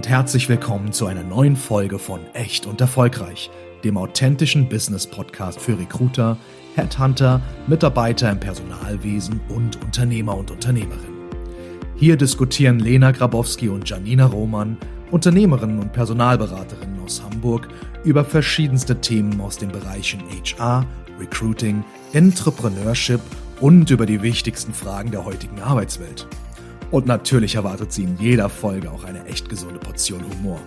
und herzlich willkommen zu einer neuen Folge von Echt und Erfolgreich, dem authentischen Business-Podcast für Recruiter, Headhunter, Mitarbeiter im Personalwesen und Unternehmer und Unternehmerinnen. Hier diskutieren Lena Grabowski und Janina Roman, Unternehmerinnen und Personalberaterinnen aus Hamburg, über verschiedenste Themen aus den Bereichen HR, Recruiting, Entrepreneurship und über die wichtigsten Fragen der heutigen Arbeitswelt. Und natürlich erwartet Sie in jeder Folge auch eine echt gesunde Portion Humor.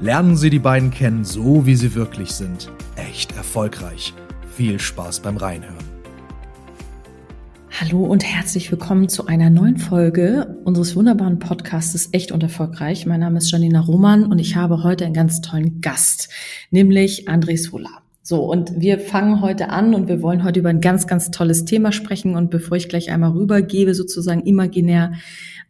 Lernen Sie die beiden kennen, so wie sie wirklich sind. Echt erfolgreich. Viel Spaß beim Reinhören. Hallo und herzlich willkommen zu einer neuen Folge unseres wunderbaren Podcastes Echt und Erfolgreich. Mein Name ist Janina Roman und ich habe heute einen ganz tollen Gast, nämlich André Sola. So, und wir fangen heute an und wir wollen heute über ein ganz, ganz tolles Thema sprechen. Und bevor ich gleich einmal rübergebe, sozusagen imaginär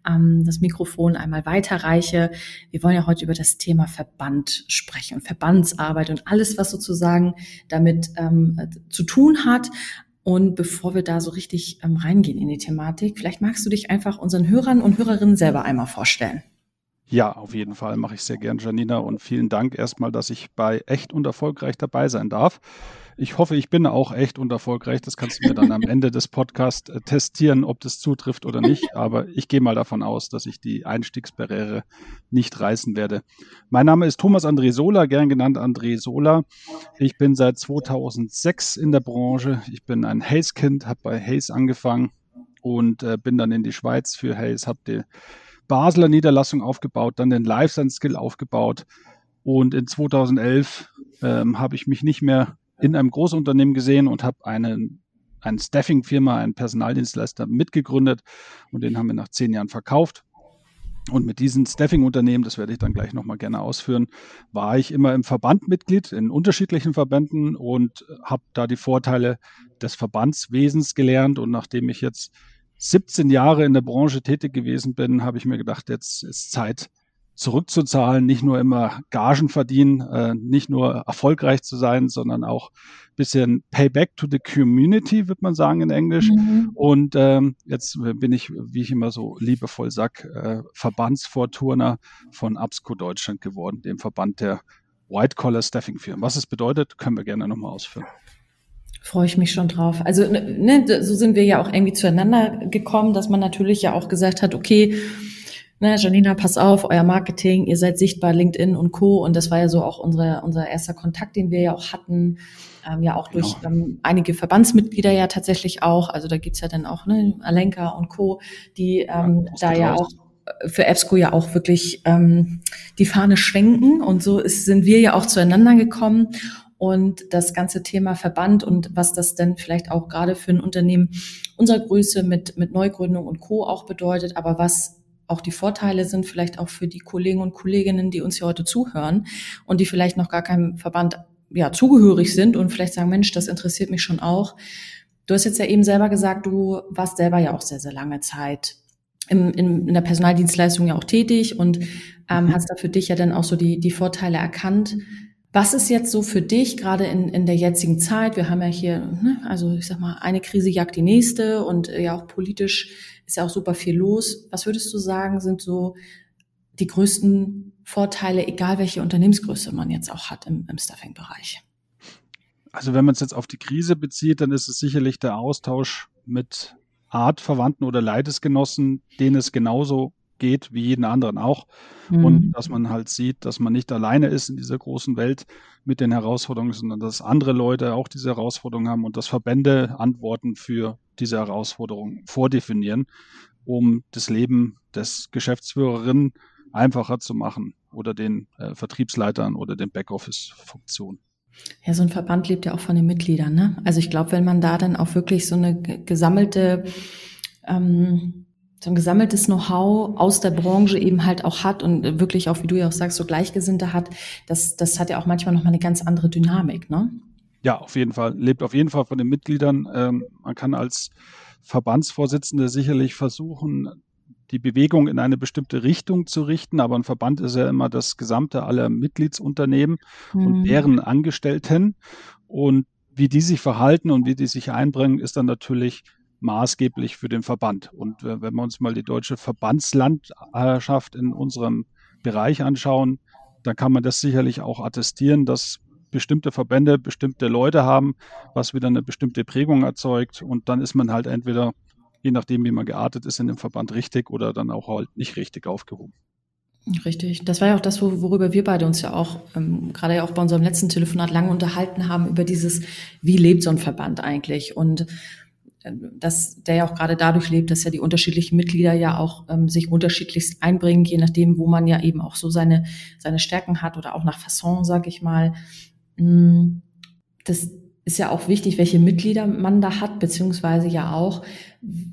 ähm, das Mikrofon einmal weiterreiche, wir wollen ja heute über das Thema Verband sprechen und Verbandsarbeit und alles, was sozusagen damit ähm, zu tun hat. Und bevor wir da so richtig ähm, reingehen in die Thematik, vielleicht magst du dich einfach unseren Hörern und Hörerinnen selber einmal vorstellen. Ja, auf jeden Fall mache ich sehr gern, Janina. Und vielen Dank erstmal, dass ich bei echt und erfolgreich dabei sein darf. Ich hoffe, ich bin auch echt und erfolgreich. Das kannst du mir dann am Ende des Podcasts äh, testieren, ob das zutrifft oder nicht. Aber ich gehe mal davon aus, dass ich die Einstiegsbarriere nicht reißen werde. Mein Name ist Thomas André Sola, gern genannt André Sola. Ich bin seit 2006 in der Branche. Ich bin ein Hayes-Kind, habe bei Hayes angefangen und äh, bin dann in die Schweiz für Hayes, habe die Basler Niederlassung aufgebaut, dann den Life Science Skill aufgebaut und in 2011 ähm, habe ich mich nicht mehr in einem Großunternehmen gesehen und habe einen eine Staffing-Firma, einen Personaldienstleister mitgegründet und den haben wir nach zehn Jahren verkauft. Und mit diesen Staffing-Unternehmen, das werde ich dann gleich nochmal gerne ausführen, war ich immer im Verband Mitglied, in unterschiedlichen Verbänden und habe da die Vorteile des Verbandswesens gelernt. Und nachdem ich jetzt 17 Jahre in der Branche tätig gewesen bin, habe ich mir gedacht, jetzt ist Zeit zurückzuzahlen, nicht nur immer Gagen verdienen, äh, nicht nur erfolgreich zu sein, sondern auch bisschen Payback to the Community, wird man sagen in Englisch. Mhm. Und ähm, jetzt bin ich, wie ich immer so liebevoll sag, äh, Verbandsvorturner von ABSCO Deutschland geworden, dem Verband der White Collar Staffing Firmen. Was es bedeutet, können wir gerne nochmal ausführen. Freue ich mich schon drauf. Also ne, ne, so sind wir ja auch irgendwie zueinander gekommen, dass man natürlich ja auch gesagt hat, okay, ne, Janina, pass auf, euer Marketing, ihr seid sichtbar, LinkedIn und Co. Und das war ja so auch unsere, unser erster Kontakt, den wir ja auch hatten, ähm, ja auch durch genau. ähm, einige Verbandsmitglieder ja tatsächlich auch. Also da gibt's ja dann auch ne, Alenka und Co., die ähm, ja, da ja auch äh, für EBSCO ja auch wirklich ähm, die Fahne schwenken. Und so ist, sind wir ja auch zueinander gekommen und das ganze Thema Verband und was das denn vielleicht auch gerade für ein Unternehmen unserer Größe mit, mit Neugründung und Co. auch bedeutet, aber was auch die Vorteile sind, vielleicht auch für die Kollegen und Kolleginnen, die uns hier heute zuhören und die vielleicht noch gar keinem Verband ja, zugehörig sind und vielleicht sagen, Mensch, das interessiert mich schon auch. Du hast jetzt ja eben selber gesagt, du warst selber ja auch sehr, sehr lange Zeit im, in, in der Personaldienstleistung ja auch tätig und ähm, mhm. hast da für dich ja dann auch so die, die Vorteile erkannt. Was ist jetzt so für dich gerade in, in der jetzigen Zeit? Wir haben ja hier, ne, also ich sag mal, eine Krise jagt die nächste und äh, ja auch politisch ist ja auch super viel los. Was würdest du sagen, sind so die größten Vorteile, egal welche Unternehmensgröße man jetzt auch hat im, im Stuffing-Bereich? Also wenn man es jetzt auf die Krise bezieht, dann ist es sicherlich der Austausch mit Artverwandten oder Leidesgenossen, denen es genauso geht, wie jeden anderen auch. Mhm. Und dass man halt sieht, dass man nicht alleine ist in dieser großen Welt mit den Herausforderungen, sondern dass andere Leute auch diese Herausforderungen haben und dass Verbände Antworten für diese Herausforderungen vordefinieren, um das Leben des Geschäftsführerinnen einfacher zu machen oder den äh, Vertriebsleitern oder den Backoffice-Funktionen. Ja, so ein Verband lebt ja auch von den Mitgliedern. Ne? Also ich glaube, wenn man da dann auch wirklich so eine gesammelte ähm, so ein gesammeltes Know-how aus der Branche eben halt auch hat und wirklich auch, wie du ja auch sagst, so Gleichgesinnte hat, das, das hat ja auch manchmal nochmal eine ganz andere Dynamik, ne? Ja, auf jeden Fall. Lebt auf jeden Fall von den Mitgliedern. Ähm, man kann als Verbandsvorsitzende sicherlich versuchen, die Bewegung in eine bestimmte Richtung zu richten, aber ein Verband ist ja immer das Gesamte aller Mitgliedsunternehmen mhm. und deren Angestellten. Und wie die sich verhalten und wie die sich einbringen, ist dann natürlich maßgeblich für den Verband. Und wenn wir uns mal die deutsche Verbandslandschaft in unserem Bereich anschauen, dann kann man das sicherlich auch attestieren, dass bestimmte Verbände bestimmte Leute haben, was wieder eine bestimmte Prägung erzeugt. Und dann ist man halt entweder, je nachdem, wie man geartet ist, in dem Verband richtig oder dann auch halt nicht richtig aufgehoben. Richtig. Das war ja auch das, worüber wir beide uns ja auch, ähm, gerade ja auch bei unserem letzten Telefonat lange unterhalten haben, über dieses, wie lebt so ein Verband eigentlich? Und dass der ja auch gerade dadurch lebt, dass ja die unterschiedlichen Mitglieder ja auch ähm, sich unterschiedlichst einbringen, je nachdem, wo man ja eben auch so seine, seine Stärken hat oder auch nach Fasson, sag ich mal. Mm, das ist ja auch wichtig, welche Mitglieder man da hat, beziehungsweise ja auch,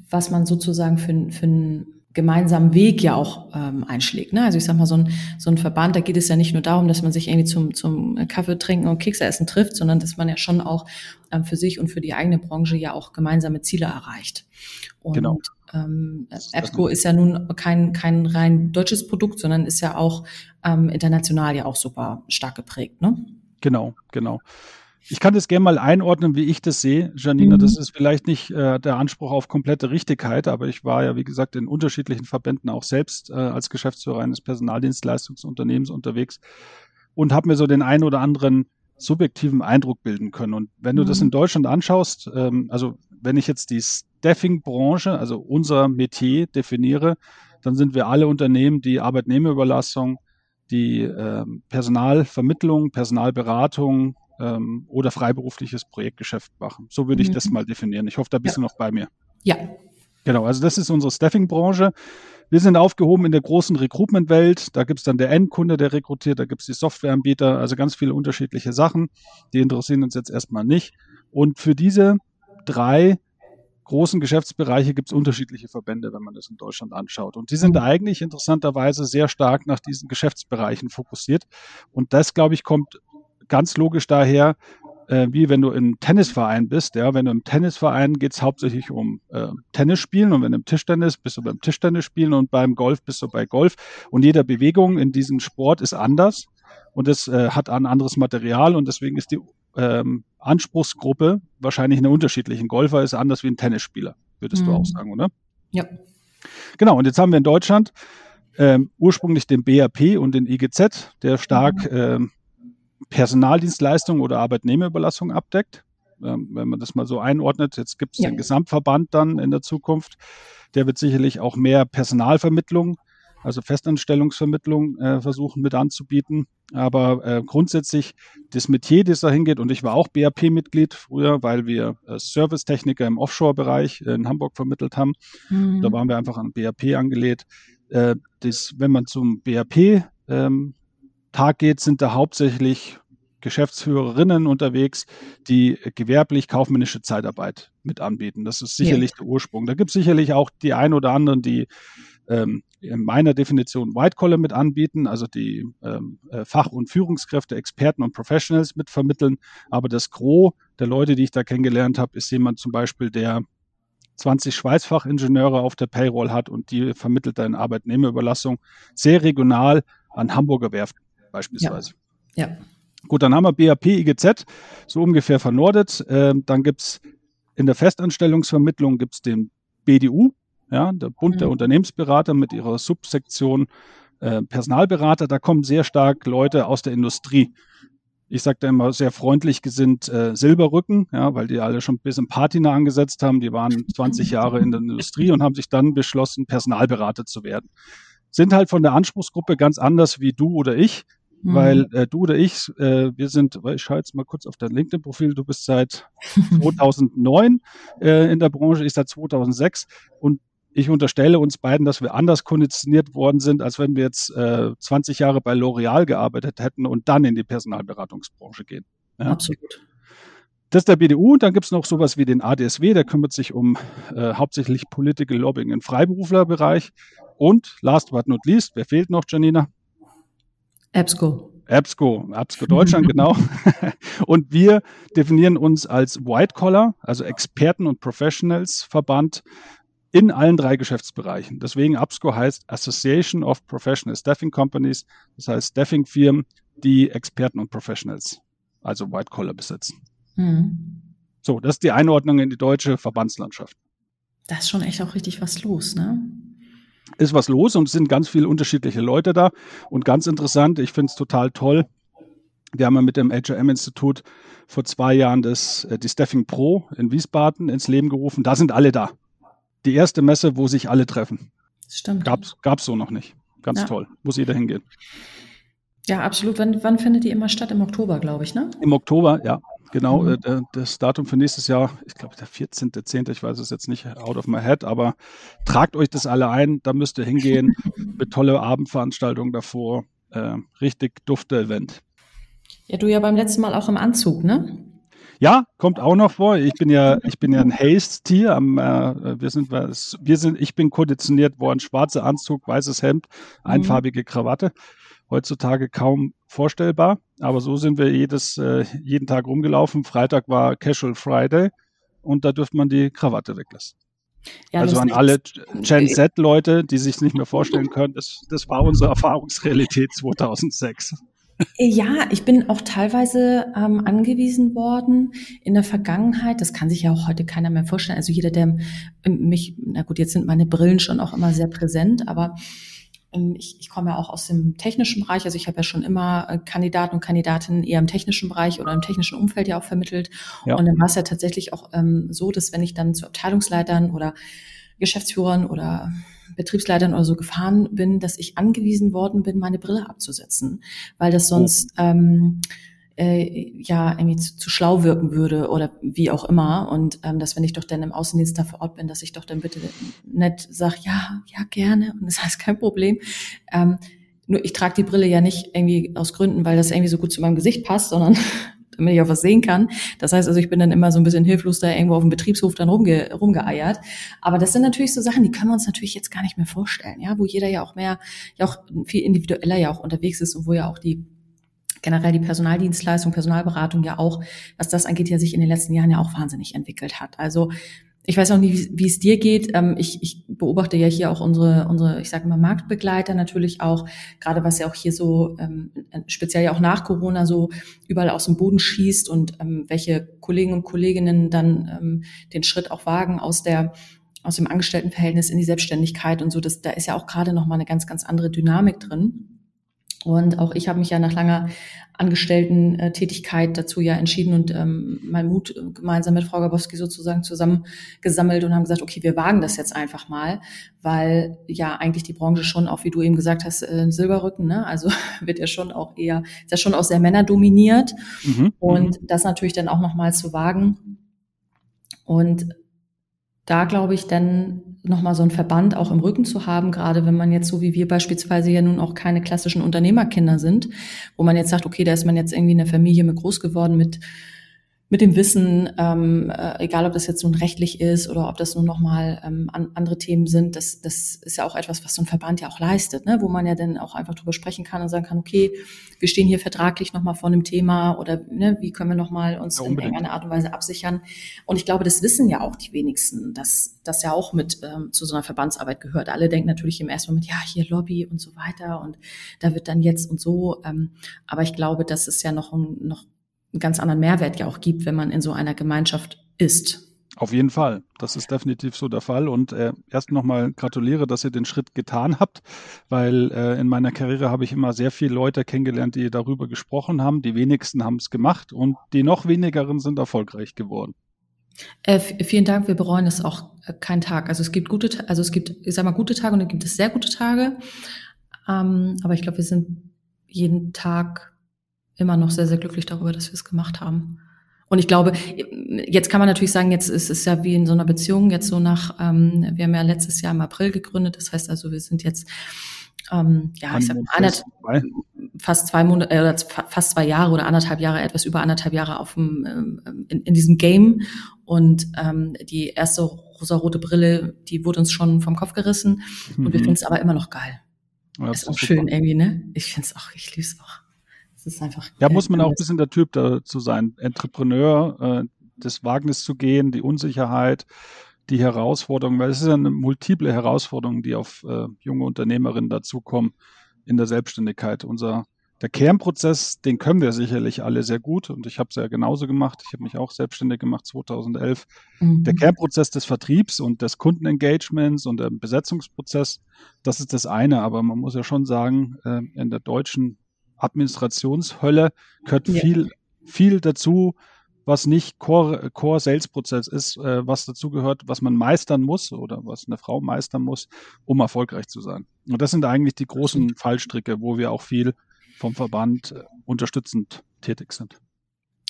was man sozusagen für, für einen gemeinsamen Weg ja auch ähm, einschlägt. Ne? Also ich sag mal, so ein, so ein Verband, da geht es ja nicht nur darum, dass man sich irgendwie zum, zum Kaffee trinken und Kekse essen trifft, sondern dass man ja schon auch ähm, für sich und für die eigene Branche ja auch gemeinsame Ziele erreicht. Und genau. ähm, EBSCO ist ja nun kein, kein rein deutsches Produkt, sondern ist ja auch ähm, international ja auch super stark geprägt. Ne? Genau, genau. Ich kann das gerne mal einordnen, wie ich das sehe, Janina. Mhm. Das ist vielleicht nicht äh, der Anspruch auf komplette Richtigkeit, aber ich war ja, wie gesagt, in unterschiedlichen Verbänden auch selbst äh, als Geschäftsführer eines Personaldienstleistungsunternehmens unterwegs und habe mir so den einen oder anderen subjektiven Eindruck bilden können. Und wenn du mhm. das in Deutschland anschaust, ähm, also wenn ich jetzt die Staffing-Branche, also unser Metier definiere, dann sind wir alle Unternehmen, die Arbeitnehmerüberlassung, die ähm, Personalvermittlung, Personalberatung, ähm, oder freiberufliches Projektgeschäft machen. So würde ich das mhm. mal definieren. Ich hoffe, da bist ja. du noch bei mir. Ja. Genau, also das ist unsere Staffing-Branche. Wir sind aufgehoben in der großen Recruitment-Welt. Da gibt es dann der Endkunde, der rekrutiert, da gibt es die Softwareanbieter, also ganz viele unterschiedliche Sachen. Die interessieren uns jetzt erstmal nicht. Und für diese drei großen Geschäftsbereiche gibt es unterschiedliche Verbände, wenn man das in Deutschland anschaut. Und die sind mhm. eigentlich interessanterweise sehr stark nach diesen Geschäftsbereichen fokussiert. Und das, glaube ich, kommt ganz logisch daher, äh, wie wenn du im Tennisverein bist. Ja, wenn du im Tennisverein geht es hauptsächlich um äh, Tennisspielen und wenn du im Tischtennis bist du beim Tischtennisspielen und beim Golf bist du bei Golf. Und jede Bewegung in diesem Sport ist anders und es äh, hat ein anderes Material und deswegen ist die ähm, Anspruchsgruppe wahrscheinlich eine unterschiedliche. Ein Golfer ist anders wie ein Tennisspieler, würdest mhm. du auch sagen, oder? Ja. Genau, und jetzt haben wir in Deutschland ähm, ursprünglich den BAP und den IGZ, der stark mhm. ähm, Personaldienstleistung oder Arbeitnehmerüberlassung abdeckt. Ähm, wenn man das mal so einordnet, jetzt gibt es ja. den Gesamtverband dann in der Zukunft. Der wird sicherlich auch mehr Personalvermittlung, also Festanstellungsvermittlung äh, versuchen mit anzubieten. Aber äh, grundsätzlich das Metier, das da hingeht, und ich war auch BAP-Mitglied früher, weil wir äh, Servicetechniker im Offshore-Bereich in Hamburg vermittelt haben. Mhm. Da waren wir einfach an BAP angelehnt. Äh, das, wenn man zum BAP ähm, Tag geht, sind da hauptsächlich Geschäftsführerinnen unterwegs, die gewerblich-kaufmännische Zeitarbeit mit anbieten. Das ist sicherlich ja. der Ursprung. Da gibt es sicherlich auch die ein oder anderen, die ähm, in meiner Definition White Collar mit anbieten, also die ähm, äh, Fach- und Führungskräfte, Experten und Professionals mit vermitteln. Aber das Gros der Leute, die ich da kennengelernt habe, ist jemand zum Beispiel, der 20 Schweißfachingenieure auf der Payroll hat und die vermittelt dann Arbeitnehmerüberlassung sehr regional an Hamburger Werften beispielsweise. Ja. ja. Gut, dann haben wir BAP, IGZ, so ungefähr vernordet. Ähm, dann gibt es in der Festanstellungsvermittlung gibt's den BDU, ja, der Bund mhm. der Unternehmensberater mit ihrer Subsektion äh, Personalberater. Da kommen sehr stark Leute aus der Industrie. Ich sage da immer sehr freundlich gesinnt äh, Silberrücken, ja, weil die alle schon ein bisschen Patina angesetzt haben. Die waren 20 Jahre in der Industrie und haben sich dann beschlossen, Personalberater zu werden. Sind halt von der Anspruchsgruppe ganz anders wie du oder ich. Mhm. Weil äh, du oder ich, äh, wir sind, ich schaue jetzt mal kurz auf dein LinkedIn-Profil, du bist seit 2009 äh, in der Branche, ich seit 2006 und ich unterstelle uns beiden, dass wir anders konditioniert worden sind, als wenn wir jetzt äh, 20 Jahre bei L'Oreal gearbeitet hätten und dann in die Personalberatungsbranche gehen. Ja? Absolut. Das ist der BDU und dann gibt es noch sowas wie den ADSW, der kümmert sich um äh, hauptsächlich Political Lobbying im Freiberuflerbereich. Und last but not least, wer fehlt noch, Janina? EBSCO. EBSCO, EBSCO Deutschland, genau. Und wir definieren uns als White Collar, also Experten- und Professionals-Verband in allen drei Geschäftsbereichen. Deswegen EBSCO heißt Association of Professional Staffing Companies, das heißt Staffing-Firmen, die Experten und Professionals, also White Collar besitzen. Mhm. So, das ist die Einordnung in die deutsche Verbandslandschaft. Da ist schon echt auch richtig was los, ne? Ist was los und es sind ganz viele unterschiedliche Leute da. Und ganz interessant, ich finde es total toll. Wir haben ja mit dem HRM-Institut vor zwei Jahren das, äh, die Staffing Pro in Wiesbaden ins Leben gerufen. Da sind alle da. Die erste Messe, wo sich alle treffen. Stimmt. Gab's, gab's so noch nicht. Ganz ja. toll. Muss jeder hingehen. Ja, absolut. Wann, wann findet die immer statt? Im Oktober, glaube ich, ne? Im Oktober, ja. Genau, mhm. äh, das Datum für nächstes Jahr, ich glaube der 14.10., ich weiß es jetzt nicht out of my head, aber tragt euch das alle ein, da müsst ihr hingehen, mit tolle Abendveranstaltungen davor, äh, richtig dufte Event. Ja, du ja beim letzten Mal auch im Anzug, ne? Ja, kommt auch noch vor. Ich bin ja, ich bin ja ein Haste-Tier. äh, wir sind, wir sind, ich bin konditioniert worden, schwarzer Anzug, weißes Hemd, mhm. einfarbige Krawatte. Heutzutage kaum vorstellbar, aber so sind wir jedes, äh, jeden Tag rumgelaufen. Freitag war Casual Friday und da dürfte man die Krawatte weglassen. Ja, also an alle Gen Z-Leute, die sich nicht mehr vorstellen können, das, das war unsere Erfahrungsrealität 2006. Ja, ich bin auch teilweise ähm, angewiesen worden in der Vergangenheit. Das kann sich ja auch heute keiner mehr vorstellen. Also jeder, der mich, na gut, jetzt sind meine Brillen schon auch immer sehr präsent, aber ich, ich komme ja auch aus dem technischen Bereich, also ich habe ja schon immer äh, Kandidaten und Kandidatinnen eher im technischen Bereich oder im technischen Umfeld ja auch vermittelt. Ja. Und dann war es ja tatsächlich auch ähm, so, dass wenn ich dann zu Abteilungsleitern oder Geschäftsführern oder Betriebsleitern oder so gefahren bin, dass ich angewiesen worden bin, meine Brille abzusetzen, weil das oh. sonst oh. ähm, äh, ja irgendwie zu, zu, schlau wirken würde oder wie auch immer. Und ähm, dass wenn ich doch dann im Außendienst da vor Ort bin, dass ich doch dann bitte nett sage, ja, ja, gerne. Und das heißt kein Problem. Ähm, nur ich trage die Brille ja nicht irgendwie aus Gründen, weil das irgendwie so gut zu meinem Gesicht passt, sondern damit ich auch was sehen kann. Das heißt also, ich bin dann immer so ein bisschen hilflos da irgendwo auf dem Betriebshof dann rumge rumgeeiert. Aber das sind natürlich so Sachen, die können wir uns natürlich jetzt gar nicht mehr vorstellen, ja, wo jeder ja auch mehr, ja auch viel individueller ja auch unterwegs ist und wo ja auch die generell die Personaldienstleistung, Personalberatung ja auch, was das angeht, ja sich in den letzten Jahren ja auch wahnsinnig entwickelt hat. Also ich weiß auch nicht, wie, es dir geht. Ähm, ich, ich beobachte ja hier auch unsere, unsere, ich sage mal, Marktbegleiter natürlich auch, gerade was ja auch hier so ähm, speziell ja auch nach Corona so überall aus dem Boden schießt und ähm, welche Kollegen und Kolleginnen dann ähm, den Schritt auch wagen aus der aus dem Angestelltenverhältnis in die Selbstständigkeit und so. Das, da ist ja auch gerade noch mal eine ganz, ganz andere Dynamik drin. Und auch ich habe mich ja nach langer Angestellten-Tätigkeit dazu ja entschieden und ähm, mein Mut äh, gemeinsam mit Frau Gabowski sozusagen zusammengesammelt und haben gesagt, okay, wir wagen das jetzt einfach mal, weil ja eigentlich die Branche schon auch, wie du eben gesagt hast, äh, Silberrücken, ne? also wird ja schon auch eher, ist ja schon auch sehr männerdominiert mhm. und mhm. das natürlich dann auch nochmal zu wagen und da glaube ich dann nochmal so einen Verband auch im Rücken zu haben, gerade wenn man jetzt so wie wir beispielsweise ja nun auch keine klassischen Unternehmerkinder sind, wo man jetzt sagt, okay, da ist man jetzt irgendwie in der Familie mit groß geworden mit mit dem Wissen, ähm, äh, egal ob das jetzt nun rechtlich ist oder ob das nun nochmal ähm, an, andere Themen sind, das, das ist ja auch etwas, was so ein Verband ja auch leistet, ne? wo man ja dann auch einfach drüber sprechen kann und sagen kann, okay, wir stehen hier vertraglich nochmal vor einem Thema oder ne, wie können wir nochmal uns ja, in irgendeiner Art und Weise absichern. Und ich glaube, das wissen ja auch die wenigsten, dass das ja auch mit ähm, zu so einer Verbandsarbeit gehört. Alle denken natürlich im ersten Moment, ja, hier Lobby und so weiter und da wird dann jetzt und so. Ähm, aber ich glaube, das ist ja noch, ein, noch einen ganz anderen Mehrwert ja auch gibt, wenn man in so einer Gemeinschaft ist. Auf jeden Fall. Das ist definitiv so der Fall. Und äh, erst nochmal gratuliere, dass ihr den Schritt getan habt, weil äh, in meiner Karriere habe ich immer sehr viele Leute kennengelernt, die darüber gesprochen haben. Die wenigsten haben es gemacht und die noch wenigeren sind erfolgreich geworden. Äh, vielen Dank. Wir bereuen es auch äh, keinen Tag. Also es gibt gute, also es gibt, ich sag mal, gute Tage und dann gibt es sehr gute Tage. Ähm, aber ich glaube, wir sind jeden Tag immer noch sehr, sehr glücklich darüber, dass wir es gemacht haben. Und ich glaube, jetzt kann man natürlich sagen, jetzt ist es ja wie in so einer Beziehung, jetzt so nach, ähm, wir haben ja letztes Jahr im April gegründet, das heißt also, wir sind jetzt ähm, ja, ich sag mal, fast zwei Monate äh, oder fast zwei Jahre oder anderthalb Jahre, etwas über anderthalb Jahre auf dem, ähm, in, in diesem Game. Und ähm, die erste rosa-rote Brille, die wurde uns schon vom Kopf gerissen. Mhm. Und wir mhm. finden es aber immer noch geil. Ja, ist auch super. schön irgendwie, ne? Ich finde es auch, ich liebe es auch. Das ist einfach. Ja, muss man auch ein bisschen der Typ dazu sein. Entrepreneur, äh, das Wagnis zu gehen, die Unsicherheit, die Herausforderung, weil es ist eine multiple Herausforderung, die auf äh, junge Unternehmerinnen dazukommen in der Selbstständigkeit. Unser der Kernprozess, den können wir sicherlich alle sehr gut und ich habe es ja genauso gemacht. Ich habe mich auch selbstständig gemacht 2011. Mhm. Der Kernprozess des Vertriebs und des Kundenengagements und der Besetzungsprozess, das ist das eine. Aber man muss ja schon sagen, äh, in der deutschen Administrationshölle gehört ja. viel, viel dazu, was nicht Core, Core ist, äh, was dazu gehört, was man meistern muss oder was eine Frau meistern muss, um erfolgreich zu sein. Und das sind eigentlich die großen Fallstricke, wo wir auch viel vom Verband äh, unterstützend tätig sind.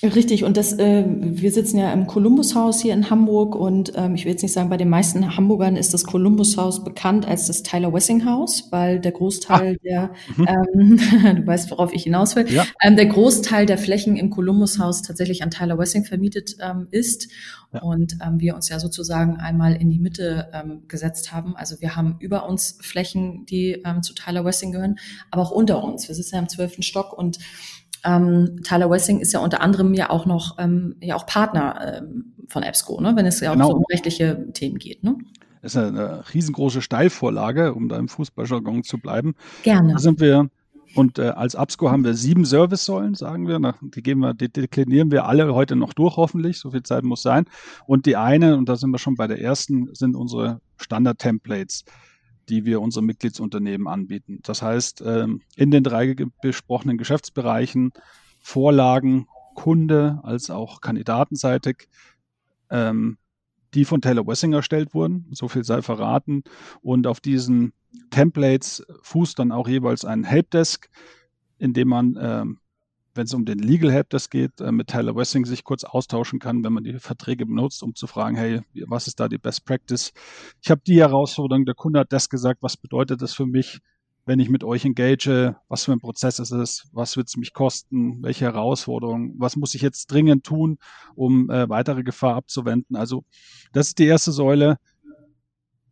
Richtig, und das, äh, wir sitzen ja im Columbus-Haus hier in Hamburg und ähm, ich will jetzt nicht sagen, bei den meisten Hamburgern ist das Columbus-Haus bekannt als das Tyler Wessing-Haus, weil der Großteil ah. der, mhm. ähm, du weißt, worauf ich hinaus will, ja. ähm, der Großteil der Flächen im Columbus-Haus tatsächlich an Tyler Wessing vermietet ähm, ist ja. und ähm, wir uns ja sozusagen einmal in die Mitte ähm, gesetzt haben. Also wir haben über uns Flächen, die ähm, zu Tyler Wessing gehören, aber auch unter uns. Wir sitzen ja im zwölften Stock und ähm, Tyler Wessing ist ja unter anderem ja auch noch ähm, ja auch Partner ähm, von EBSCO, ne? wenn es ja auch genau. so um rechtliche Themen geht. Ne? Das ist eine riesengroße Steilvorlage, um da im Fußballjargon zu bleiben. Gerne. Da sind wir und äh, als ABSCO haben wir sieben Service-Säulen, sagen wir. Die, geben wir, die deklinieren wir alle heute noch durch, hoffentlich. So viel Zeit muss sein. Und die eine, und da sind wir schon bei der ersten, sind unsere Standard-Templates die wir unseren Mitgliedsunternehmen anbieten. Das heißt, ähm, in den drei besprochenen Geschäftsbereichen Vorlagen, Kunde als auch kandidatenseitig, ähm, die von Taylor Wessing erstellt wurden, so viel sei verraten. Und auf diesen Templates fußt dann auch jeweils ein Helpdesk, in dem man ähm, wenn es um den Legal Helpdesk geht, äh, mit Tyler Wessing sich kurz austauschen kann, wenn man die Verträge benutzt, um zu fragen, hey, was ist da die Best Practice? Ich habe die Herausforderung, der Kunde hat das gesagt, was bedeutet das für mich, wenn ich mit euch engage, was für ein Prozess ist es, was wird es mich kosten, welche Herausforderungen, was muss ich jetzt dringend tun, um äh, weitere Gefahr abzuwenden. Also das ist die erste Säule.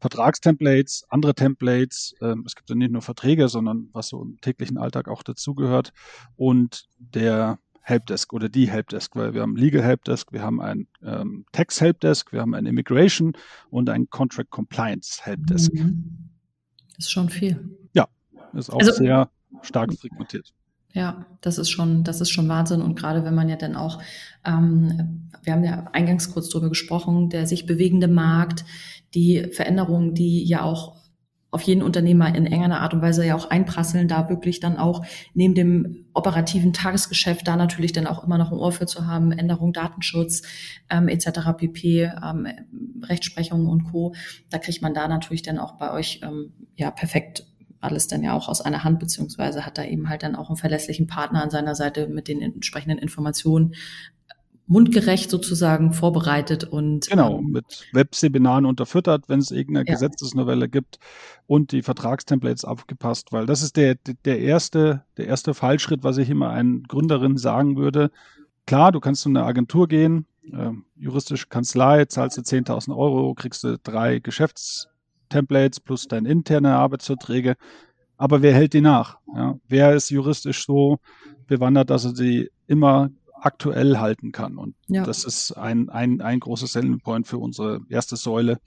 Vertragstemplates, andere Templates. Ähm, es gibt ja nicht nur Verträge, sondern was so im täglichen Alltag auch dazugehört. Und der Helpdesk oder die Helpdesk, weil wir haben Legal Helpdesk, wir haben ein ähm, Tax Helpdesk, wir haben ein Immigration und ein Contract Compliance Helpdesk. Mhm. Das ist schon viel. Ja, ist auch also, sehr stark frequentiert. Ja, das ist schon, das ist schon Wahnsinn. Und gerade wenn man ja dann auch, ähm, wir haben ja eingangs kurz drüber gesprochen, der sich bewegende Markt, die Veränderungen, die ja auch auf jeden Unternehmer in enger Art und Weise ja auch einprasseln, da wirklich dann auch neben dem operativen Tagesgeschäft da natürlich dann auch immer noch ein Ohr für zu haben, Änderung Datenschutz ähm, etc. pp, ähm, Rechtsprechung und Co. Da kriegt man da natürlich dann auch bei euch ähm, ja perfekt alles dann ja auch aus einer Hand, beziehungsweise hat da eben halt dann auch einen verlässlichen Partner an seiner Seite mit den entsprechenden Informationen mundgerecht sozusagen vorbereitet und genau ähm, mit Webseminaren unterfüttert, wenn es irgendeine ja. Gesetzesnovelle gibt und die Vertragstemplates aufgepasst, weil das ist der der erste der erste Fallschritt, was ich immer einen Gründerin sagen würde. Klar, du kannst zu einer Agentur gehen, äh, juristische Kanzlei, zahlst du 10.000 Euro, kriegst du drei Geschäftstemplates plus deine interne Arbeitsverträge. Aber wer hält die nach? Ja? Wer ist juristisch so bewandert, dass er sie immer aktuell halten kann. Und ja. das ist ein, ein, ein großes Selling Point für unsere erste Säule,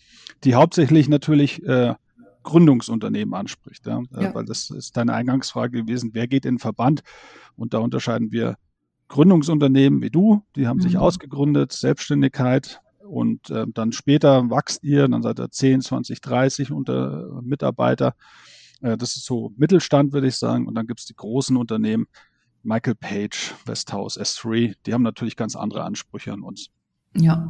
die hauptsächlich natürlich äh, Gründungsunternehmen anspricht. Ja? Äh, ja. Weil das ist deine Eingangsfrage gewesen, wer geht in den Verband? Und da unterscheiden wir Gründungsunternehmen wie du, die haben mhm. sich ausgegründet, Selbstständigkeit, und äh, dann später wachst ihr, dann seid ihr 10, 20, 30 unter Mitarbeiter. Äh, das ist so Mittelstand, würde ich sagen. Und dann gibt es die großen Unternehmen, Michael Page, Westhouse, S3, die haben natürlich ganz andere Ansprüche an uns. Ja.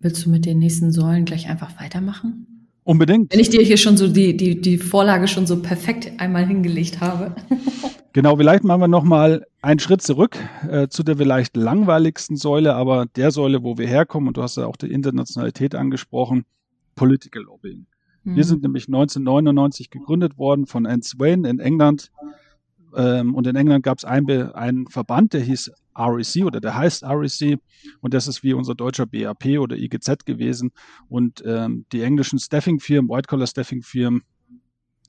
Willst du mit den nächsten Säulen gleich einfach weitermachen? Unbedingt. Wenn ich dir hier schon so die, die, die Vorlage schon so perfekt einmal hingelegt habe. Genau, vielleicht machen wir nochmal einen Schritt zurück äh, zu der vielleicht langweiligsten Säule, aber der Säule, wo wir herkommen, und du hast ja auch die Internationalität angesprochen, Political Lobbying. Mhm. Wir sind nämlich 1999 gegründet worden von Anne Swain in England. Ähm, und in England gab es einen, einen Verband, der hieß REC oder der heißt REC und das ist wie unser deutscher BAP oder IGZ gewesen. Und ähm, die englischen Staffing-Firmen, White-Collar-Staffing-Firmen,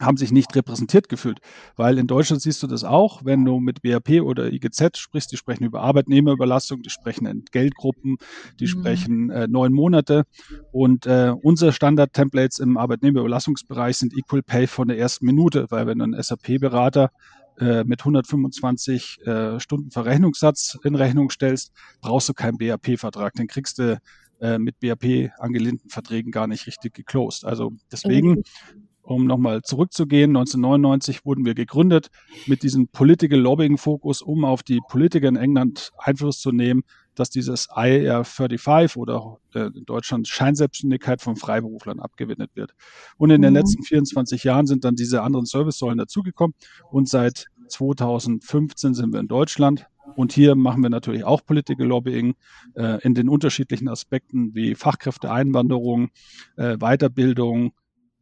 haben sich nicht repräsentiert gefühlt. Weil in Deutschland siehst du das auch, wenn du mit BAP oder IGZ sprichst, die sprechen über Arbeitnehmerüberlassung, die sprechen in Geldgruppen, die mhm. sprechen äh, neun Monate. Und äh, unsere Standard-Templates im Arbeitnehmerüberlassungsbereich sind Equal Pay von der ersten Minute, weil wenn du einen SAP-Berater äh, mit 125 äh, Stunden Verrechnungssatz in Rechnung stellst, brauchst du keinen BAP-Vertrag. Den kriegst du äh, mit BAP angelehnten Verträgen gar nicht richtig geclosed. Also deswegen, um nochmal zurückzugehen, 1999 wurden wir gegründet mit diesem Political Lobbying Fokus, um auf die Politiker in England Einfluss zu nehmen, dass dieses IR35 oder äh, in Deutschland Scheinselbstständigkeit von Freiberuflern abgewendet wird. Und in mhm. den letzten 24 Jahren sind dann diese anderen Servicesäulen dazugekommen und seit 2015 sind wir in Deutschland. Und hier machen wir natürlich auch Political Lobbying äh, in den unterschiedlichen Aspekten wie Fachkräfteeinwanderung, äh, Weiterbildung,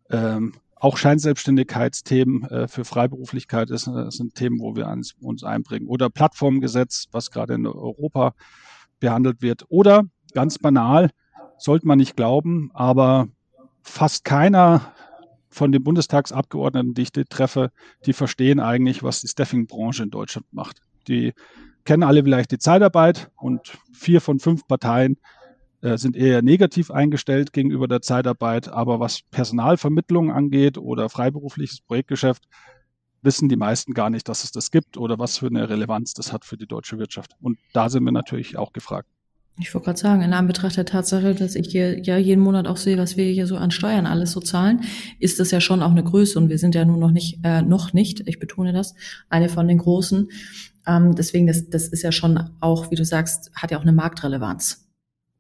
ähm, auch Scheinselbstständigkeitsthemen äh, für Freiberuflichkeit ist, äh, sind Themen, wo wir uns, uns einbringen. Oder Plattformgesetz, was gerade in Europa behandelt wird. Oder ganz banal, sollte man nicht glauben, aber fast keiner von den Bundestagsabgeordneten, die ich treffe, die verstehen eigentlich, was die Staffing-Branche in Deutschland macht. Die kennen alle vielleicht die Zeitarbeit und vier von fünf Parteien sind eher negativ eingestellt gegenüber der Zeitarbeit. Aber was Personalvermittlung angeht oder freiberufliches Projektgeschäft, wissen die meisten gar nicht, dass es das gibt oder was für eine Relevanz das hat für die deutsche Wirtschaft. Und da sind wir natürlich auch gefragt. Ich wollte gerade sagen, in Anbetracht der Tatsache, dass ich hier ja jeden Monat auch sehe, was wir hier so an Steuern alles so zahlen, ist das ja schon auch eine Größe und wir sind ja nur noch nicht, äh, noch nicht, ich betone das, eine von den großen. Ähm, deswegen, das, das ist ja schon auch, wie du sagst, hat ja auch eine Marktrelevanz.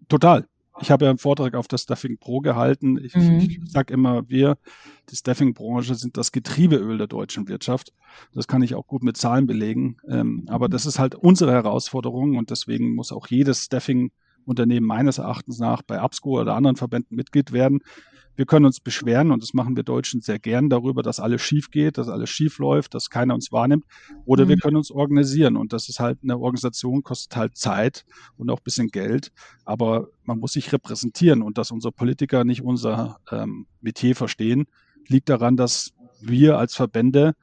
Total ich habe ja einen Vortrag auf der Staffing Pro gehalten. Ich, mhm. ich sage immer, wir, die Staffing-Branche, sind das Getriebeöl der deutschen Wirtschaft. Das kann ich auch gut mit Zahlen belegen. Ähm, aber das ist halt unsere Herausforderung und deswegen muss auch jedes Staffing-Unternehmen meines Erachtens nach bei ABSCO oder anderen Verbänden Mitglied werden, wir können uns beschweren und das machen wir Deutschen sehr gern darüber, dass alles schief geht, dass alles schief läuft, dass keiner uns wahrnimmt. Oder mhm. wir können uns organisieren und das ist halt eine Organisation, kostet halt Zeit und auch ein bisschen Geld. Aber man muss sich repräsentieren und dass unsere Politiker nicht unser ähm, Metier verstehen, liegt daran, dass wir als Verbände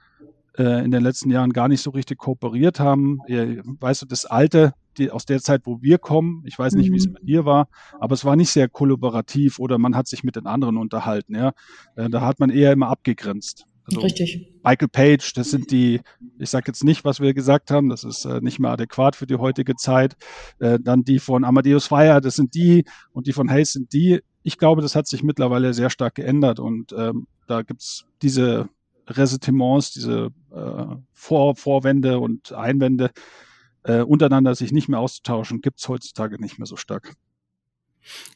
äh, in den letzten Jahren gar nicht so richtig kooperiert haben. Ihr, weißt du, das alte die, aus der Zeit, wo wir kommen. Ich weiß nicht, mhm. wie es mhm. bei dir war, aber es war nicht sehr kollaborativ oder man hat sich mit den anderen unterhalten. Ja, äh, da hat man eher immer abgegrenzt. Also Richtig. Michael Page, das sind die, ich sage jetzt nicht, was wir gesagt haben, das ist äh, nicht mehr adäquat für die heutige Zeit. Äh, dann die von Amadeus Fire, das sind die und die von Hayes sind die. Ich glaube, das hat sich mittlerweile sehr stark geändert und ähm, da gibt's diese Ressentiments, diese äh, Vor Vorwände und Einwände, äh, untereinander sich nicht mehr auszutauschen, gibt es heutzutage nicht mehr so stark.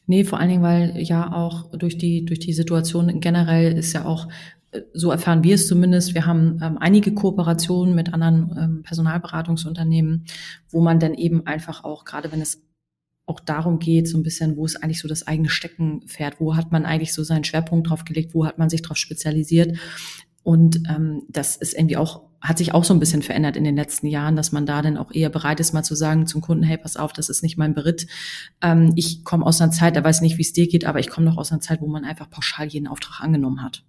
Nee, vor allen Dingen, weil ja auch durch die, durch die Situation generell ist ja auch, äh, so erfahren wir es zumindest, wir haben ähm, einige Kooperationen mit anderen ähm, Personalberatungsunternehmen, wo man dann eben einfach auch, gerade wenn es auch darum geht, so ein bisschen, wo ist eigentlich so das eigene Steckenpferd, wo hat man eigentlich so seinen Schwerpunkt drauf gelegt, wo hat man sich drauf spezialisiert. Und ähm, das ist irgendwie auch hat sich auch so ein bisschen verändert in den letzten Jahren, dass man da dann auch eher bereit ist, mal zu sagen zum Kunden, hey, pass auf, das ist nicht mein Beritt. Ähm, ich komme aus einer Zeit, da weiß nicht, wie es dir geht, aber ich komme noch aus einer Zeit, wo man einfach pauschal jeden Auftrag angenommen hat.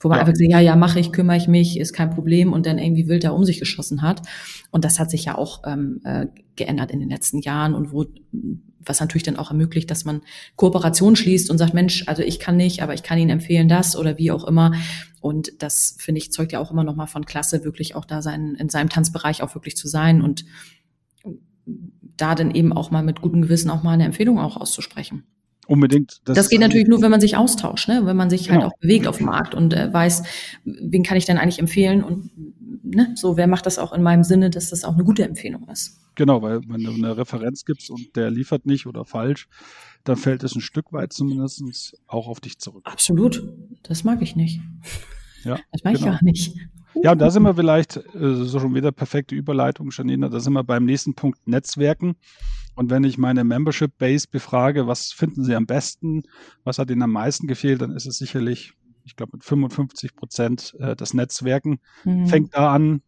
Wo man ja. einfach gesagt, ja, ja, mache ich, kümmere ich mich, ist kein Problem und dann irgendwie wild da um sich geschossen hat. Und das hat sich ja auch ähm, äh, geändert in den letzten Jahren und wo, was natürlich dann auch ermöglicht, dass man Kooperation schließt und sagt, Mensch, also ich kann nicht, aber ich kann Ihnen empfehlen das oder wie auch immer. Und das, finde ich, zeugt ja auch immer noch mal von Klasse, wirklich auch da sein, in seinem Tanzbereich auch wirklich zu sein und da dann eben auch mal mit gutem Gewissen auch mal eine Empfehlung auch auszusprechen. Unbedingt. Das, das geht natürlich nur, wenn man sich austauscht, ne? wenn man sich halt genau. halt auch bewegt auf dem Markt und äh, weiß, wen kann ich denn eigentlich empfehlen und ne? so, wer macht das auch in meinem Sinne, dass das auch eine gute Empfehlung ist. Genau, weil wenn du eine Referenz gibst und der liefert nicht oder falsch, dann fällt es ein Stück weit zumindest auch auf dich zurück. Absolut. Das mag ich nicht. Ja, das mag genau. ich gar nicht. Ja, und da sind wir vielleicht, äh, so schon wieder perfekte Überleitung, Janina, da sind wir beim nächsten Punkt Netzwerken. Und wenn ich meine Membership Base befrage, was finden Sie am besten, was hat Ihnen am meisten gefehlt, dann ist es sicherlich, ich glaube, mit 55 Prozent äh, das Netzwerken. Mhm. Fängt da an,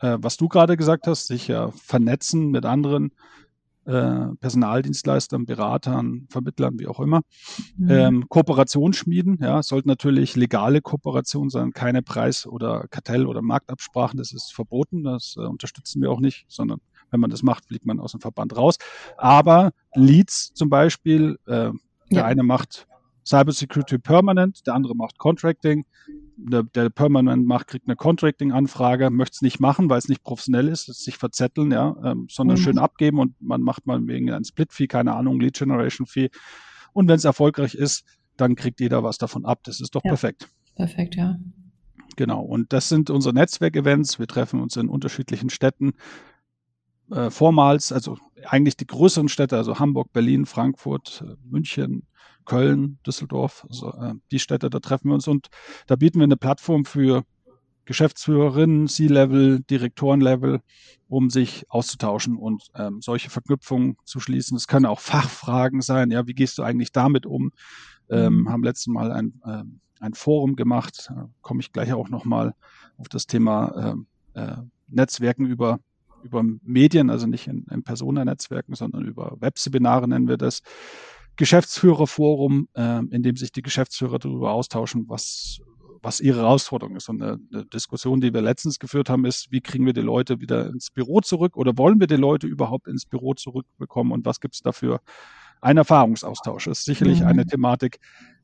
äh, was du gerade gesagt hast, sich ja vernetzen mit anderen äh, Personaldienstleistern, Beratern, Vermittlern, wie auch immer. Mhm. Ähm, Kooperation schmieden, ja, sollten natürlich legale Kooperation sein, keine Preis- oder Kartell- oder Marktabsprachen, das ist verboten, das äh, unterstützen wir auch nicht, sondern wenn man das macht, fliegt man aus dem Verband raus. Aber Leads zum Beispiel, äh, der ja. eine macht Cybersecurity Permanent, der andere macht Contracting. Der, der Permanent macht, kriegt eine Contracting-Anfrage, möchte es nicht machen, weil es nicht professionell ist, sich verzetteln, ja, ähm, sondern mhm. schön abgeben und man macht mal wegen ein Split-Fee, keine Ahnung, Lead-Generation-Fee. Und wenn es erfolgreich ist, dann kriegt jeder was davon ab. Das ist doch ja. perfekt. Perfekt, ja. Genau. Und das sind unsere Netzwerkevents. Wir treffen uns in unterschiedlichen Städten. Äh, vormals, also eigentlich die größeren Städte, also Hamburg, Berlin, Frankfurt, äh, München, Köln, Düsseldorf, also äh, die Städte, da treffen wir uns und da bieten wir eine Plattform für Geschäftsführerinnen, C-Level, Direktorenlevel, um sich auszutauschen und ähm, solche Verknüpfungen zu schließen. Es können auch Fachfragen sein. Ja, wie gehst du eigentlich damit um? Ähm, mhm. haben letztes Mal ein, äh, ein Forum gemacht. Da komme ich gleich auch nochmal auf das Thema äh, äh, Netzwerken über über Medien, also nicht in, in Personennetzwerken, sondern über Webseminare nennen wir das. Geschäftsführerforum, äh, in dem sich die Geschäftsführer darüber austauschen, was, was ihre Herausforderung ist. Und eine, eine, Diskussion, die wir letztens geführt haben, ist, wie kriegen wir die Leute wieder ins Büro zurück oder wollen wir die Leute überhaupt ins Büro zurückbekommen und was gibt es dafür? Ein Erfahrungsaustausch ist sicherlich mhm. eine Thematik,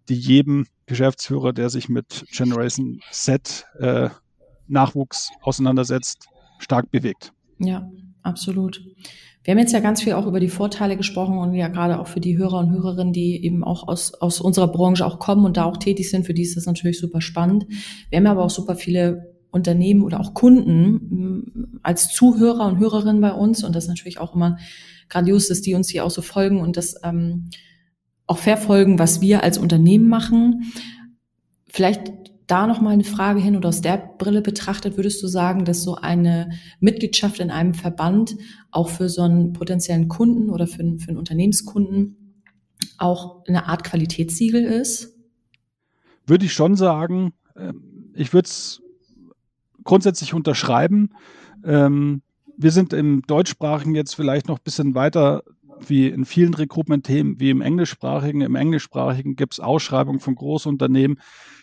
die jedem Geschäftsführer, der sich mit Generation Z äh, Nachwuchs auseinandersetzt, stark bewegt. Ja, absolut. Wir haben jetzt ja ganz viel auch über die Vorteile gesprochen und ja gerade auch für die Hörer und Hörerinnen, die eben auch aus, aus unserer Branche auch kommen und da auch tätig sind, für die ist das natürlich super spannend. Wir haben aber auch super viele Unternehmen oder auch Kunden mm, als Zuhörer und Hörerinnen bei uns und das ist natürlich auch immer grandios, dass die uns hier auch so folgen und das ähm, auch verfolgen, was wir als Unternehmen machen. Vielleicht da nochmal eine Frage hin oder aus der Brille betrachtet, würdest du sagen, dass so eine Mitgliedschaft in einem Verband auch für so einen potenziellen Kunden oder für einen, für einen Unternehmenskunden auch eine Art Qualitätssiegel ist? Würde ich schon sagen. Ähm, ich würde es grundsätzlich unterschreiben. Ähm, wir sind im deutschsprachigen jetzt vielleicht noch ein bisschen weiter wie in vielen Recruitment-Themen, wie im englischsprachigen. Im englischsprachigen gibt es Ausschreibungen von Großunternehmen,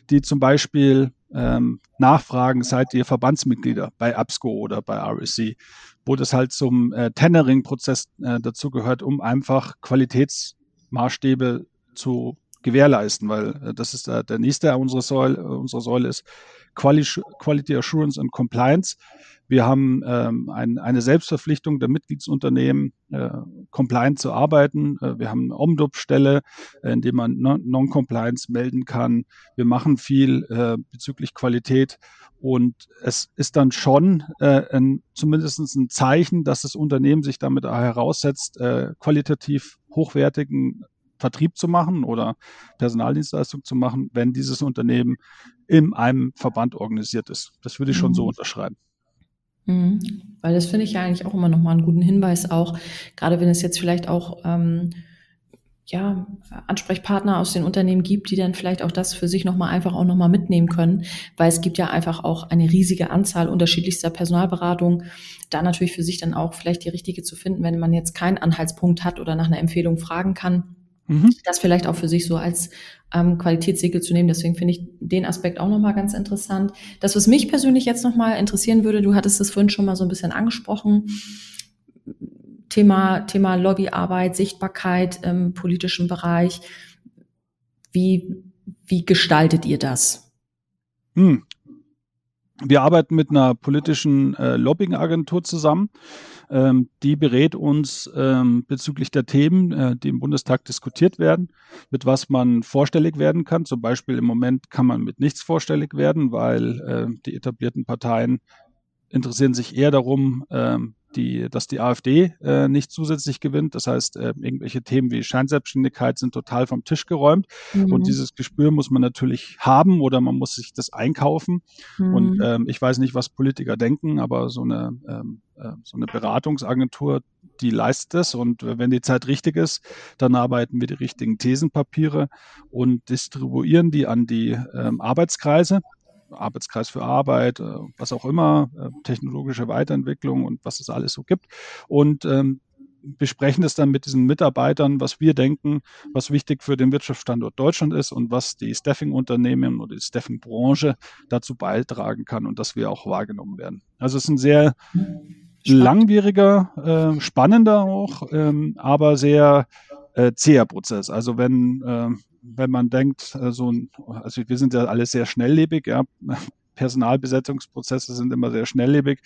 die zum Beispiel ähm, nachfragen, seid ihr Verbandsmitglieder bei ABSCO oder bei RSC, wo das halt zum äh, Tendering-Prozess äh, dazu gehört, um einfach Qualitätsmaßstäbe zu gewährleisten, weil äh, das ist der, der nächste unserer Säule, äh, unsere Säule ist Quali Quality Assurance and Compliance. Wir haben ähm, ein, eine Selbstverpflichtung der Mitgliedsunternehmen, äh, compliant zu arbeiten. Äh, wir haben eine Omdub-Stelle, äh, in dem man Non-Compliance melden kann. Wir machen viel äh, bezüglich Qualität und es ist dann schon äh, ein, zumindest ein Zeichen, dass das Unternehmen sich damit heraussetzt, äh, qualitativ hochwertigen Vertrieb zu machen oder Personaldienstleistung zu machen, wenn dieses Unternehmen in einem Verband organisiert ist. Das würde ich schon so mhm. unterschreiben. Mhm. Weil das finde ich ja eigentlich auch immer noch mal einen guten Hinweis auch, gerade wenn es jetzt vielleicht auch ähm, ja, Ansprechpartner aus den Unternehmen gibt, die dann vielleicht auch das für sich nochmal einfach auch nochmal mitnehmen können, weil es gibt ja einfach auch eine riesige Anzahl unterschiedlichster Personalberatungen, da natürlich für sich dann auch vielleicht die richtige zu finden, wenn man jetzt keinen Anhaltspunkt hat oder nach einer Empfehlung fragen kann Mhm. Das vielleicht auch für sich so als ähm, Qualitätssiegel zu nehmen. Deswegen finde ich den Aspekt auch nochmal ganz interessant. Das, was mich persönlich jetzt nochmal interessieren würde, du hattest das vorhin schon mal so ein bisschen angesprochen. Thema, Thema Lobbyarbeit, Sichtbarkeit im politischen Bereich. Wie, wie gestaltet ihr das? Hm. Wir arbeiten mit einer politischen äh, Lobbyingagentur zusammen. Ähm, die berät uns ähm, bezüglich der Themen, äh, die im Bundestag diskutiert werden, mit was man vorstellig werden kann. Zum Beispiel im Moment kann man mit nichts vorstellig werden, weil äh, die etablierten Parteien interessieren sich eher darum, ähm, die, dass die AfD äh, nicht zusätzlich gewinnt. Das heißt, äh, irgendwelche Themen wie Scheinselbstständigkeit sind total vom Tisch geräumt. Mhm. Und dieses Gespür muss man natürlich haben oder man muss sich das einkaufen. Mhm. Und ähm, ich weiß nicht, was Politiker denken, aber so eine, ähm, äh, so eine Beratungsagentur, die leistet es. Und wenn die Zeit richtig ist, dann arbeiten wir die richtigen Thesenpapiere und distribuieren die an die ähm, Arbeitskreise. Arbeitskreis für Arbeit, äh, was auch immer, äh, technologische Weiterentwicklung und was es alles so gibt. Und ähm, besprechen es dann mit diesen Mitarbeitern, was wir denken, was wichtig für den Wirtschaftsstandort Deutschland ist und was die Staffing-Unternehmen oder die Staffing-Branche dazu beitragen kann und dass wir auch wahrgenommen werden. Also es ist ein sehr Spannend. langwieriger, äh, spannender auch, ähm, aber sehr äh, zäher Prozess. Also wenn äh, wenn man denkt, äh, so ein, also wir sind ja alle sehr schnelllebig, ja, Personalbesetzungsprozesse sind immer sehr schnelllebig.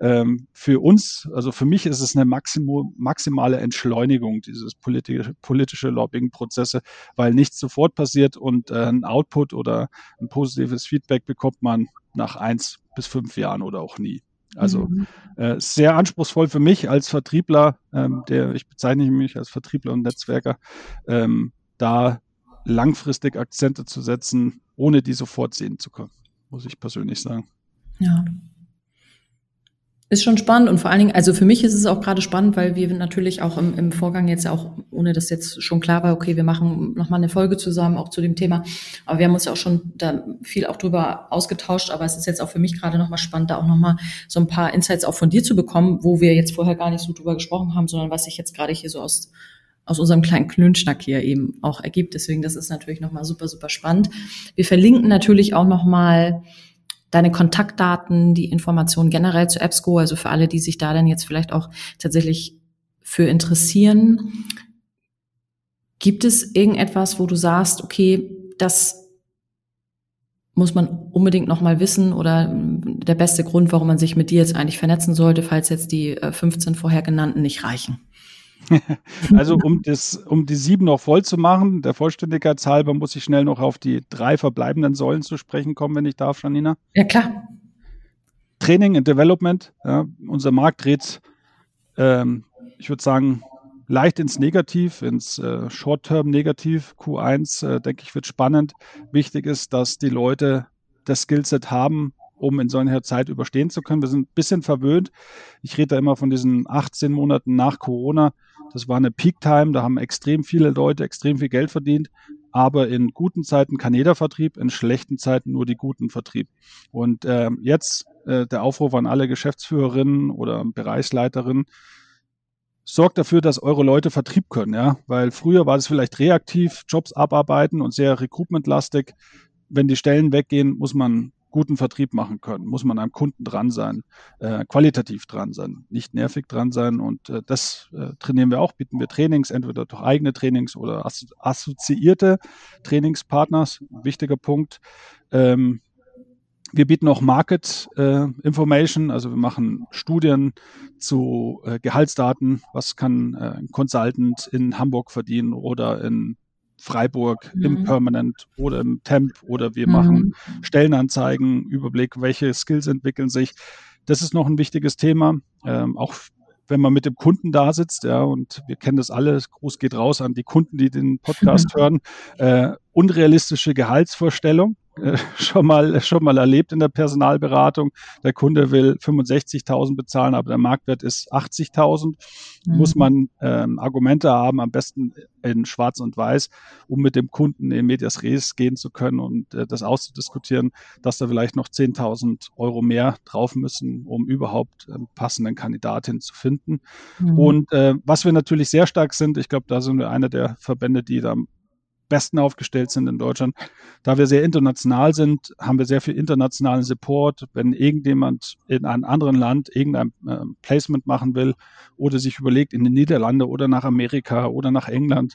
Ähm, für uns, also für mich ist es eine maximo, maximale Entschleunigung dieses politische, politische Lobbying-Prozesse, weil nichts sofort passiert und äh, ein Output oder ein positives Feedback bekommt man nach eins bis fünf Jahren oder auch nie. Also mhm. äh, sehr anspruchsvoll für mich als Vertriebler, ähm, der ich bezeichne mich als Vertriebler und Netzwerker, ähm, da langfristig Akzente zu setzen, ohne die sofort sehen zu können muss ich persönlich sagen. Ja. Ist schon spannend und vor allen Dingen, also für mich ist es auch gerade spannend, weil wir natürlich auch im, im Vorgang jetzt auch, ohne dass jetzt schon klar war, okay, wir machen nochmal eine Folge zusammen, auch zu dem Thema, aber wir haben uns ja auch schon da viel auch drüber ausgetauscht, aber es ist jetzt auch für mich gerade nochmal spannend, da auch nochmal so ein paar Insights auch von dir zu bekommen, wo wir jetzt vorher gar nicht so drüber gesprochen haben, sondern was sich jetzt gerade hier so aus, aus unserem kleinen Klönschnack hier eben auch ergibt. Deswegen, das ist natürlich nochmal super, super spannend. Wir verlinken natürlich auch nochmal deine Kontaktdaten, die Informationen generell zu EBSCO, also für alle, die sich da dann jetzt vielleicht auch tatsächlich für interessieren. Gibt es irgendetwas, wo du sagst, okay, das muss man unbedingt nochmal wissen oder der beste Grund, warum man sich mit dir jetzt eigentlich vernetzen sollte, falls jetzt die 15 äh, vorher genannten nicht reichen? also um, das, um die sieben noch voll zu machen, der Vollständigkeit halber, muss ich schnell noch auf die drei verbleibenden Säulen zu sprechen kommen, wenn ich darf, Janina. Ja, klar. Training and Development. Ja, unser Markt dreht, ähm, ich würde sagen, leicht ins Negativ, ins äh, Short-Term-Negativ. Q1, äh, denke ich, wird spannend. Wichtig ist, dass die Leute das Skillset haben, um in so einer Zeit überstehen zu können. Wir sind ein bisschen verwöhnt. Ich rede da immer von diesen 18 Monaten nach Corona. Das war eine Peak-Time, da haben extrem viele Leute extrem viel Geld verdient. Aber in guten Zeiten kann jeder Vertrieb, in schlechten Zeiten nur die guten Vertrieb. Und äh, jetzt äh, der Aufruf an alle Geschäftsführerinnen oder Bereichsleiterinnen, sorgt dafür, dass eure Leute Vertrieb können, ja, weil früher war es vielleicht reaktiv, Jobs abarbeiten und sehr recruitmentlastig. Wenn die Stellen weggehen, muss man guten Vertrieb machen können, muss man am Kunden dran sein, äh, qualitativ dran sein, nicht nervig dran sein. Und äh, das äh, trainieren wir auch, bieten wir Trainings, entweder durch eigene Trainings oder assozi assoziierte Trainingspartners. Wichtiger Punkt. Ähm, wir bieten auch Market äh, Information, also wir machen Studien zu äh, Gehaltsdaten. Was kann äh, ein Consultant in Hamburg verdienen oder in Freiburg mhm. im Permanent oder im Temp oder wir mhm. machen Stellenanzeigen, Überblick, welche Skills entwickeln sich. Das ist noch ein wichtiges Thema. Ähm, auch wenn man mit dem Kunden da sitzt, ja, und wir kennen das alle, Gruß geht raus an die Kunden, die den Podcast hören, äh, unrealistische Gehaltsvorstellung. Äh, schon mal schon mal erlebt in der Personalberatung. Der Kunde will 65.000 bezahlen, aber der Marktwert ist 80.000. Mhm. Muss man ähm, Argumente haben, am besten in Schwarz und Weiß, um mit dem Kunden in Medias Res gehen zu können und äh, das auszudiskutieren, dass da vielleicht noch 10.000 Euro mehr drauf müssen, um überhaupt einen passenden Kandidatin zu finden. Mhm. Und äh, was wir natürlich sehr stark sind, ich glaube, da sind wir einer der Verbände, die da besten aufgestellt sind in Deutschland. Da wir sehr international sind, haben wir sehr viel internationalen Support. Wenn irgendjemand in einem anderen Land irgendein äh, Placement machen will oder sich überlegt, in die Niederlande oder nach Amerika oder nach England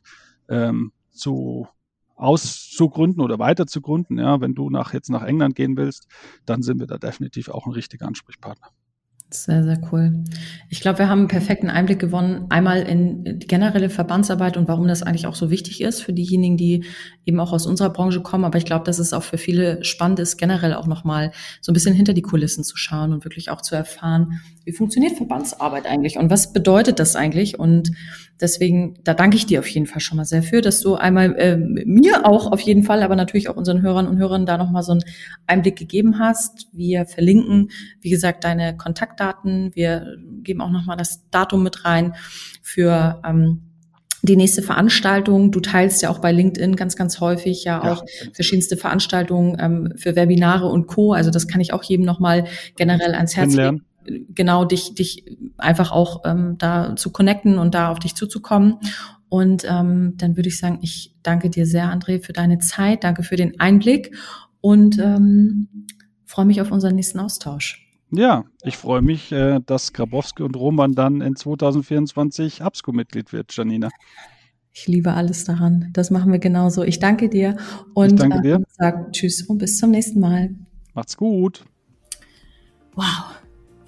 ähm, zu auszugründen oder weiter zu gründen, ja, wenn du nach, jetzt nach England gehen willst, dann sind wir da definitiv auch ein richtiger Ansprechpartner. Sehr, sehr cool. Ich glaube, wir haben einen perfekten Einblick gewonnen, einmal in generelle Verbandsarbeit und warum das eigentlich auch so wichtig ist für diejenigen, die eben auch aus unserer Branche kommen. Aber ich glaube, dass es auch für viele spannend ist, generell auch nochmal so ein bisschen hinter die Kulissen zu schauen und wirklich auch zu erfahren, wie funktioniert Verbandsarbeit eigentlich und was bedeutet das eigentlich? Und deswegen, da danke ich dir auf jeden Fall schon mal sehr für, dass du einmal äh, mir auch auf jeden Fall, aber natürlich auch unseren Hörern und Hörern da nochmal so einen Einblick gegeben hast. Wir verlinken, wie gesagt, deine Kontaktdaten. Wir geben auch nochmal das Datum mit rein für ähm, die nächste Veranstaltung. Du teilst ja auch bei LinkedIn ganz, ganz häufig ja auch ja. verschiedenste Veranstaltungen ähm, für Webinare und Co. Also das kann ich auch jedem nochmal generell ans Herz legen genau dich, dich einfach auch ähm, da zu connecten und da auf dich zuzukommen. Und ähm, dann würde ich sagen, ich danke dir sehr, André, für deine Zeit, danke für den Einblick und ähm, freue mich auf unseren nächsten Austausch. Ja, ich freue mich, äh, dass Grabowski und Roman dann in 2024 ABSCO-Mitglied wird, Janina. Ich liebe alles daran. Das machen wir genauso. Ich danke dir und ich danke dir. Äh, sage Tschüss und bis zum nächsten Mal. Macht's gut. Wow.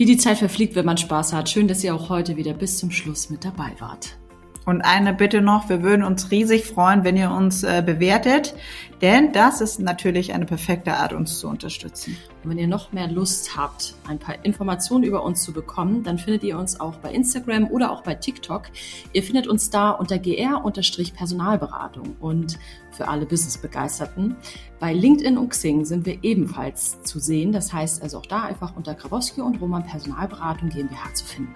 Wie die Zeit verfliegt, wenn man Spaß hat. Schön, dass ihr auch heute wieder bis zum Schluss mit dabei wart. Und eine Bitte noch, wir würden uns riesig freuen, wenn ihr uns äh, bewertet, denn das ist natürlich eine perfekte Art, uns zu unterstützen. Und wenn ihr noch mehr Lust habt, ein paar Informationen über uns zu bekommen, dann findet ihr uns auch bei Instagram oder auch bei TikTok. Ihr findet uns da unter gr-personalberatung und für alle Business-Begeisterten. Bei LinkedIn und Xing sind wir ebenfalls zu sehen. Das heißt also auch da einfach unter Grabowski und Roman Personalberatung GmbH zu finden.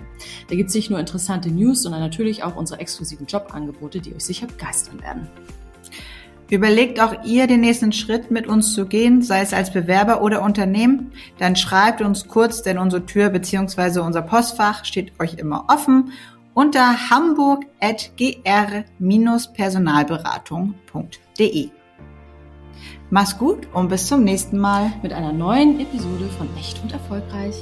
Da gibt es nicht nur interessante News, sondern natürlich auch unsere exklusiven Jobangebote, die euch sicher begeistern werden. Überlegt auch ihr, den nächsten Schritt mit uns zu gehen, sei es als Bewerber oder Unternehmen, dann schreibt uns kurz, denn unsere Tür bzw. unser Postfach steht euch immer offen unter hamburg.gr-personalberatung.de. Mach's gut und bis zum nächsten Mal mit einer neuen Episode von Echt und Erfolgreich.